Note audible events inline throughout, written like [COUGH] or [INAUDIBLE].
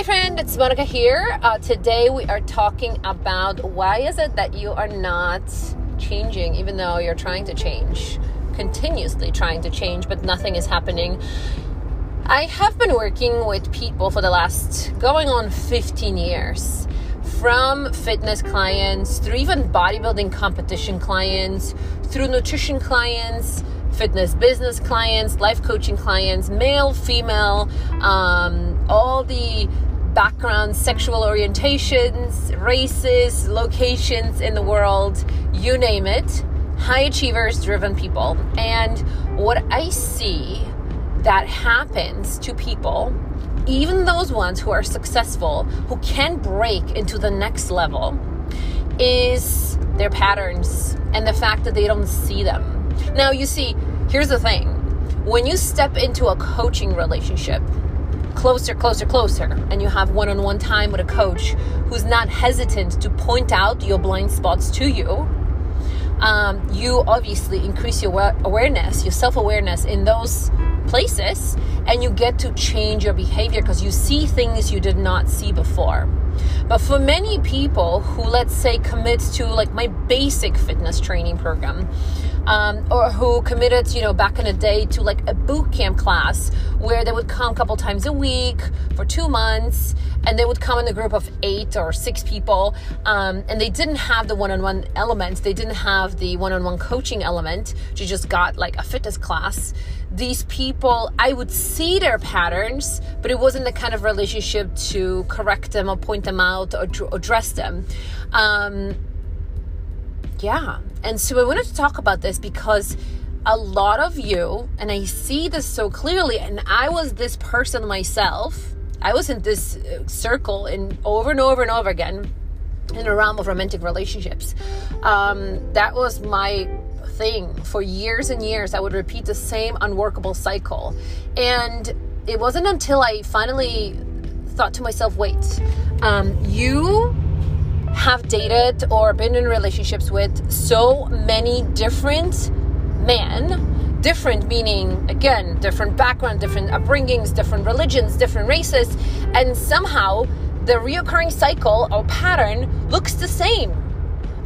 Hey friend, it's Monika here. Uh, today we are talking about why is it that you are not changing even though you're trying to change, continuously trying to change, but nothing is happening. I have been working with people for the last going on 15 years. From fitness clients through even bodybuilding competition clients, through nutrition clients, fitness business clients, life coaching clients, male, female, um, all the backgrounds, sexual orientations, races, locations in the world, you name it, high achievers, driven people. And what I see that happens to people, even those ones who are successful, who can break into the next level, is their patterns and the fact that they don't see them. Now, you see, here's the thing when you step into a coaching relationship, closer, closer, closer, and you have one on one time with a coach who's not hesitant to point out your blind spots to you, um, you obviously increase your awareness, your self awareness in those places, and you get to change your behavior because you see things you did not see before. But for many people who, let's say, commit to like my basic fitness training program, um, or who committed, you know, back in the day to like a boot camp class where they would come a couple times a week for two months and they would come in a group of eight or six people um, and they didn't have the one-on-one element they didn't have the one-on-one coaching element you just got like a fitness class. These people i would see their patterns but it wasn't the kind of relationship to correct them or point them out or address them um, yeah and so i wanted to talk about this because a lot of you and i see this so clearly and i was this person myself I was in this uh, circle and over and over and over again in the realm of romantic relationships. Um, that was my thing for years and years. I would repeat the same unworkable cycle. And it wasn't until I finally thought to myself, wait, um, you have dated or been in relationships with so many different men. Different meaning again different background different upbringings different religions different races. And somehow the reoccurring cycle or pattern looks the same.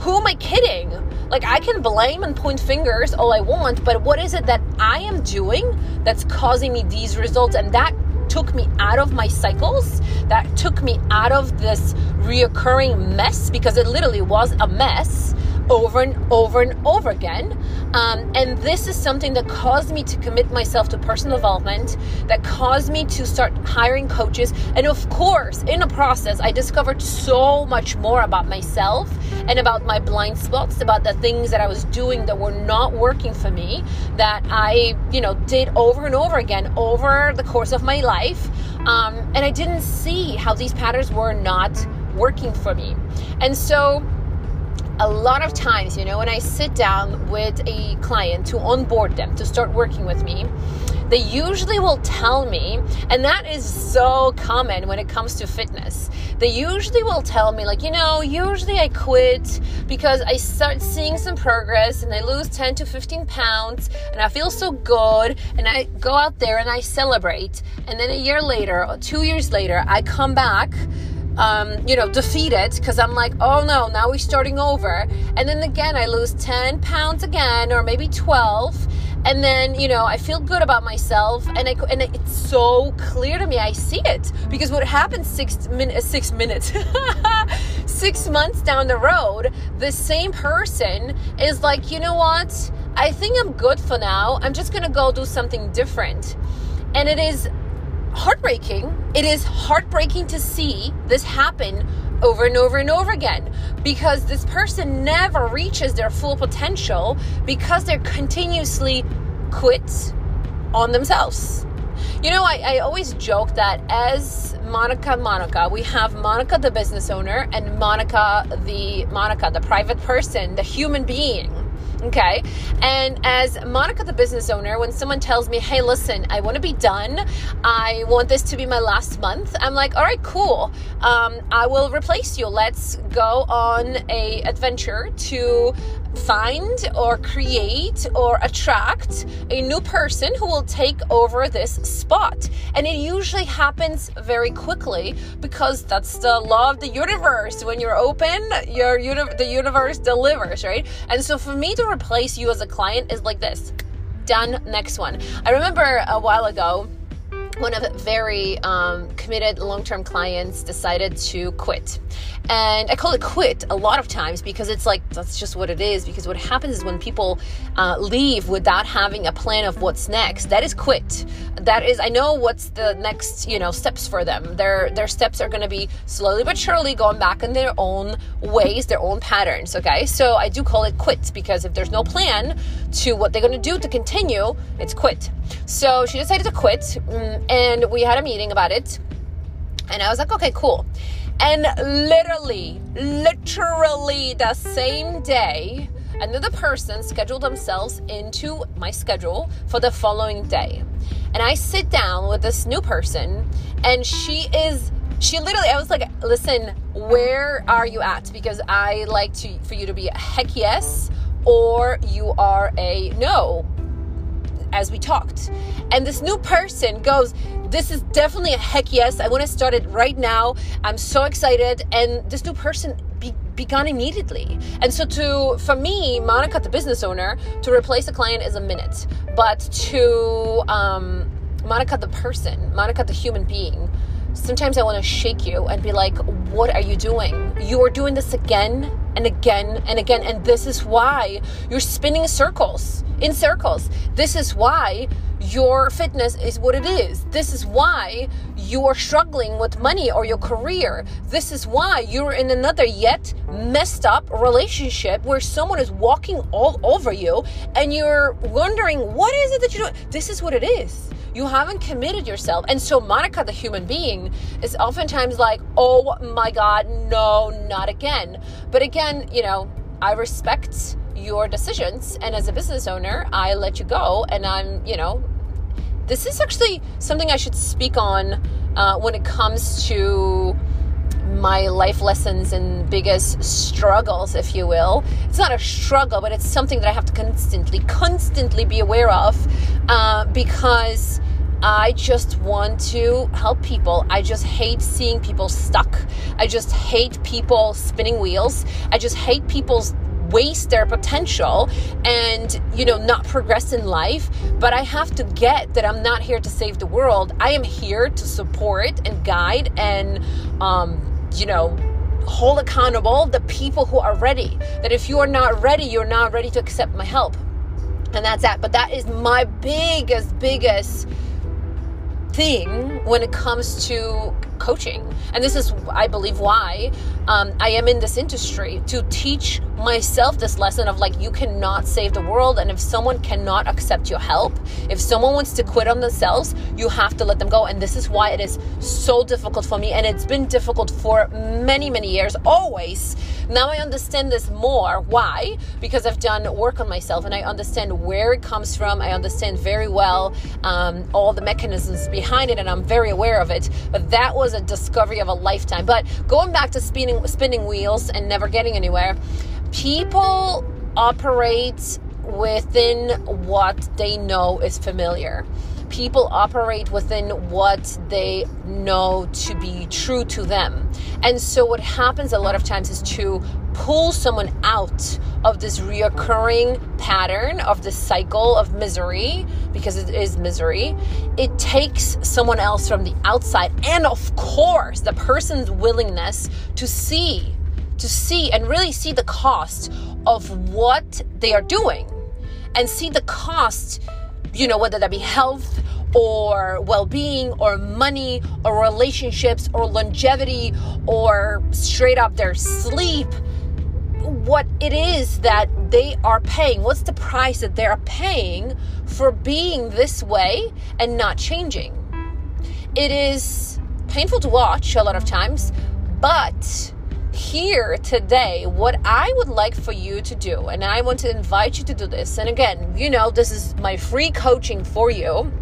Who am i kidding? Like i can blame and point fingers all i want but what is it that i am doing that's causing me these results? And that took me out of my cycles that took me out of this reoccurring mess because it literally was a mess over and over and over again. Um, and this is something that caused me to commit myself to personal development, that caused me to start hiring coaches. And of course, in the process, I discovered so much more about myself and about my blind spots, about the things that I was doing that were not working for me, that I, you know, did over and over again over the course of my life. Um, and I didn't see how these patterns were not working for me. And so, a lot of times, you know, when I sit down with a client to onboard them to start working with me, they usually will tell me, and that is so common when it comes to fitness. They usually will tell me, like, you know, usually I quit because I start seeing some progress and I lose 10 to 15 pounds and I feel so good and I go out there and I celebrate. And then a year later, or two years later, I come back um, you know, defeated because I'm like, oh no, now we're starting over. And then again, I lose 10 pounds again, or maybe 12. And then, you know, I feel good about myself, and I, and it's so clear to me. I see it because what happens six minutes, six minutes, [LAUGHS] six months down the road, the same person is like, you know what? I think I'm good for now. I'm just gonna go do something different, and it is heartbreaking. It is heartbreaking to see this happen over and over and over again because this person never reaches their full potential because they're continuously quit on themselves. You know, I, I always joke that as Monika Monika, we have Monika the business owner and Monika the Monika, the private person, the human being Okay. And as Monika, the business owner, when someone tells me, hey, listen, I want to be done, I want this to be my last month, I'm like, all right, cool. Um, I will replace you. Let's go on a adventure to find or create or attract a new person who will take over this spot. And it usually happens very quickly because that's the law of the universe. When you're open, your uni- the universe delivers, right? And so for me to replace you as a client is like this. Done, next one. I remember a while ago, one of very um, committed long-term clients decided to quit. And i call it quit a lot of times because it's like that's just what it is. Because what happens is when people uh, leave without having a plan of what's next that is quit. That is i know what's the next you know steps for them. Their their steps are going to be slowly but surely going back in their own ways their own patterns okay? So i do call it quit because if there's no plan to what they're going to do to continue it's quit. So she decided to quit. Mm, and we had a meeting about it. And i was like okay cool. And literally, literally the same day, another person scheduled themselves into my schedule for the following day. And I sit down with this new person, and she is she literally i was like listen where are you at? Because i like to for you to be a heck yes or you are a no as we talked. And this new person goes, This is definitely a heck yes. I want to start it right now. I'm so excited. And this new person be- immediately. And so, to for me, Monika, the business owner, to replace a client is a minute. But to um, Monika, the person, Monika, the human being, sometimes I want to shake you and be like, What are you doing? You are doing this again and again and again. And this is why you're spinning circles in circles. This is why your fitness is what it is. This is why you are struggling with money or your career. This is why you're in another yet messed up relationship where someone is walking all over you and you're wondering, what is it that you're doing? This is what it is. You haven't committed yourself. And so, Monika, the human being, is oftentimes like, oh my God, no, not again. But again, you know, I respect your decisions. And as a business owner, I let you go. And I'm, you know, this is actually something I should speak on uh, when it comes to my life lessons and biggest struggles, if you will. It's not a struggle, but it's something that I have to constantly, constantly be aware of uh, because I just want to help people. I just hate seeing people stuck. I just hate people spinning wheels. I just hate people's waste their potential and you know not progress in life but i have to get that i'm not here to save the world i am here to support and guide and um, you know hold accountable the people who are ready. That if you are not ready you're not ready to accept my help. And that's that. But that is my biggest biggest thing when it comes to coaching. And this is, I believe, why um, I am in this industry to teach myself this lesson of like, you cannot save the world. And if someone cannot accept your help, if someone wants to quit on themselves, you have to let them go. And this is why it is so difficult for me. And it's been difficult for many, many years, always. Now I understand this more. Why? Because I've done work on myself and I understand where it comes from. I understand very well um, all the mechanisms behind it and I'm very aware of it. But that was a discovery of a lifetime. But going back to spinning, spinning wheels and never getting anywhere, people operate within what they know is familiar. People operate within what they know to be true to them. And so, what happens a lot of times is to pull someone out of this reoccurring pattern of this cycle of misery, because it is misery, it takes someone else from the outside. And of course, the person's willingness to see to see and really see the cost of what they are doing and see the cost, you know, whether that be health or well being or money or relationships or longevity or straight up their sleep. What it is that they are paying, what's the price that they're paying for being this way and not changing? It is painful to watch a lot of times, but here today what I would like for you to do, and I want to invite you to do this. And again, you know, this is my free coaching for you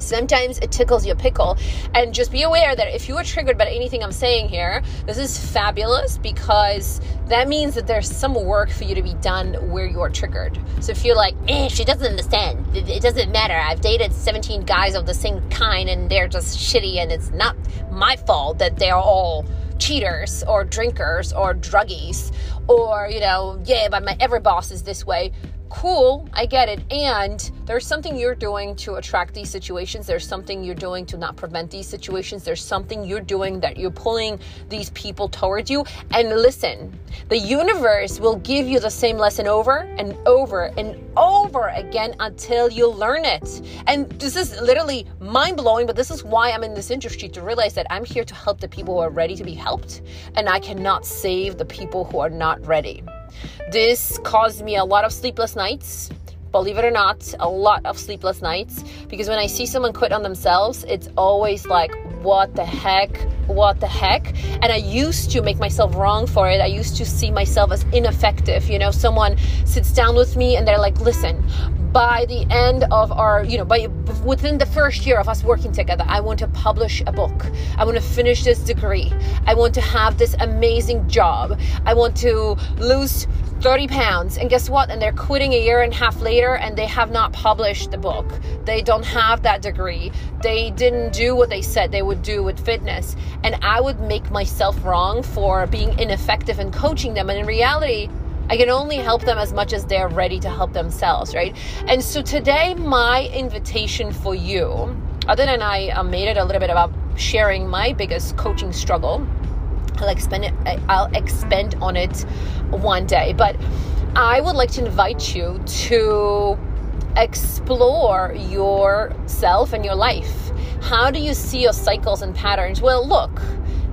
Sometimes it tickles your pickle. And just be aware that if you are triggered by anything I'm saying here, this is fabulous because that means that there's some work for you to be done where you're triggered. So if you're like, eh, she doesn't understand, it doesn't matter. I've dated 17 guys of the same kind and they're just shitty and it's not my fault that they're all cheaters or drinkers or druggies or, you know, yeah, but my every boss is this way cool, I get it. And there's something you're doing to attract these situations. There's something you're doing to not prevent these situations. There's something you're doing that you're pulling these people towards you. And listen, the universe will give you the same lesson over and over and over again until you learn it. And this is literally mind blowing, but this is why I'm in this industry to realize that I'm here to help the people who are ready to be helped. And I cannot save the people who are not ready. This caused me a lot of sleepless nights. Believe it or not, a lot of sleepless nights because when I see someone quit on themselves, it's always like, what the heck? What the heck? And I used to make myself wrong for it. I used to see myself as ineffective. You know, someone sits down with me and they're like, listen, by the end of our, you know, by within the first year of us working together, I want to publish a book. I want to finish this degree. I want to have this amazing job. I want to lose 30 pounds. And guess what? And they're quitting a year and a half later and they have not published the book. They don't have that degree. They didn't do what they said they would do with fitness. And I would make myself wrong for being ineffective in coaching them. And in reality, I can only help them as much as they're ready to help themselves, right? And so today, my invitation for you, other than I uh, made it a little bit about sharing my biggest coaching struggle, I'll expend it, I'll expend on it one day. But I would like to invite you to explore yourself and your life. How do you see your cycles and patterns? Well, look,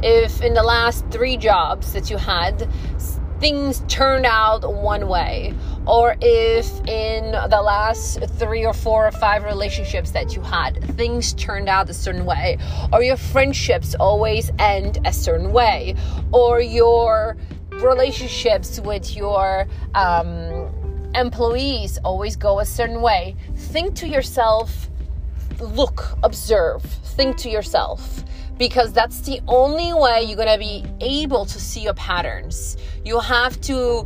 if in the last three jobs that you had, things turned out one way, or if in the last three or four or five relationships that you had, things turned out a certain way, or your friendships always end a certain way, or your relationships with your um, employees always go a certain way, think to yourself, look, observe, think to yourself because that's the only way you're going to be able to see your patterns. You have to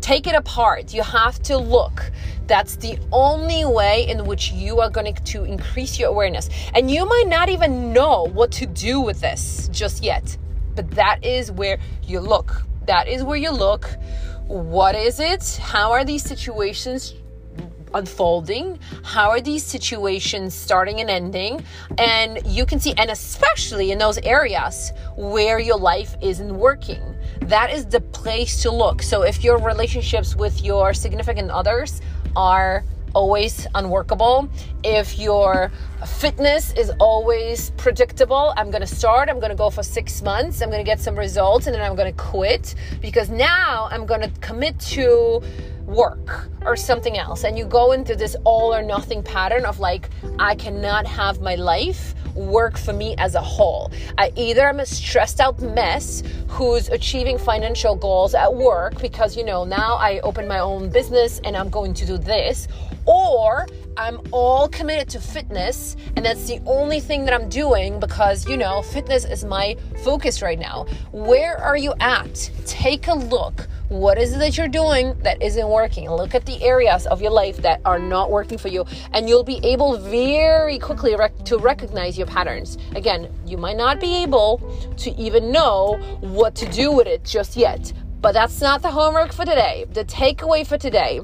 take it apart. You have to look. That's the only way in which you are going to increase your awareness. And you might not even know what to do with this just yet. But that is where you look. That is where you look. What is it? How are these situations unfolding? How are these situations starting and ending? And you can see and especially in those areas where your life isn't working. That is the place to look. So if your relationships with your significant others are always unworkable, if your fitness is always predictable, I'm to start, I'm to go for six months, I'm to get some results, and then I'm to quit. Because now I'm to commit to work or something else and you go into this all or nothing pattern of like I cannot have my life work for me as a whole. I either am a stressed out mess who's achieving financial goals at work because you know now I open my own business and I'm going to do this or I'm all committed to fitness and that's the only thing that I'm doing because you know fitness is my focus right now. Where are you at? Take a look what is it that you're doing that isn't working? Look at the areas of your life that are not working for you, and you'll be able very quickly rec- to recognize your patterns. Again, you might not be able to even know what to do with it just yet, but that's not the homework for today. The takeaway for today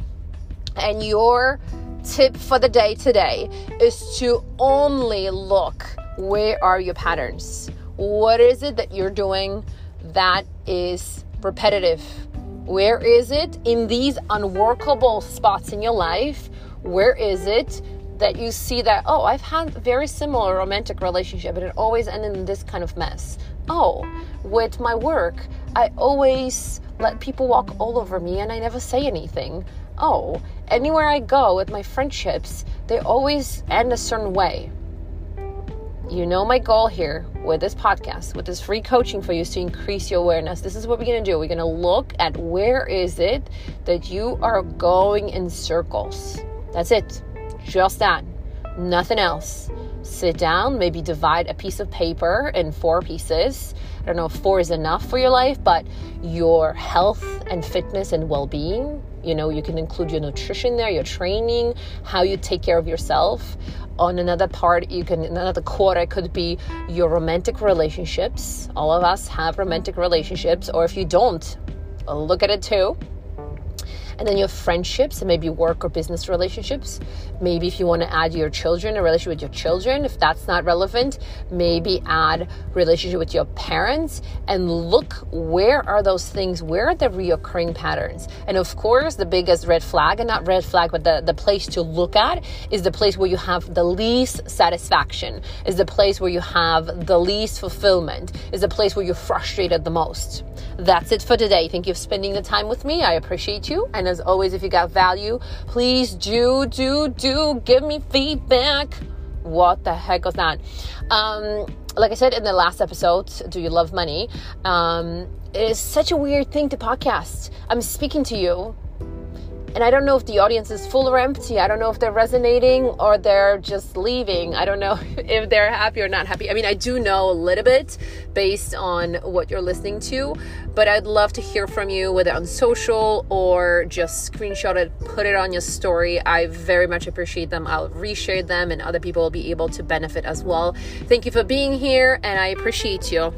and your tip for the day today is to only look where are your patterns? What is it that you're doing that is repetitive? Where is it in these unworkable spots in your life? Where is it that you see that, oh, I've had very similar romantic relationship but it always ended in this kind of mess? Oh, with my work, I always let people walk all over me and I never say anything. Oh, anywhere I go with my friendships, they always end a certain way you know my goal here with this podcast with this free coaching for you is to increase your awareness this is what we're going to do we're going to look at where is it that you are going in circles that's it just that nothing else. Sit down, maybe divide a piece of paper in four pieces. I don't know if four is enough for your life, but your health and fitness and well being. You know, you can include your nutrition there, your training, how you take care of yourself. On another part, you can, another quarter could be your romantic relationships. All of us have romantic relationships, or if you don't, look at it too and then you have friendships and maybe work or business relationships. Maybe if you want to add your children, a relationship with your children, if that's not relevant, maybe add relationship with your parents and look where are those things, where are the reoccurring patterns. And of course, the biggest red flag, and not red flag, but the, the place to look at is the place where you have the least satisfaction, is the place where you have the least fulfillment, is the place where you're frustrated the most. That's it for today. Thank you for spending the time with me. I appreciate you. And as always, if you got value, please do, do, do give me feedback. What the heck was that? Um, like I said in the last episode, Do You Love Money? Um, it is such a weird thing to podcast. I'm speaking to you and I don't know if the audience is full or empty. I don't know if they're resonating or they're just leaving. I don't know [LAUGHS] if they're happy or not happy. I mean, I do know a little bit based on what you're listening to, but I'd love to hear from you, whether on social or just screenshot it, put it on your story. I very much appreciate them. I'll reshare them, and other people will be able to benefit as well. Thank you for being here, and I appreciate you.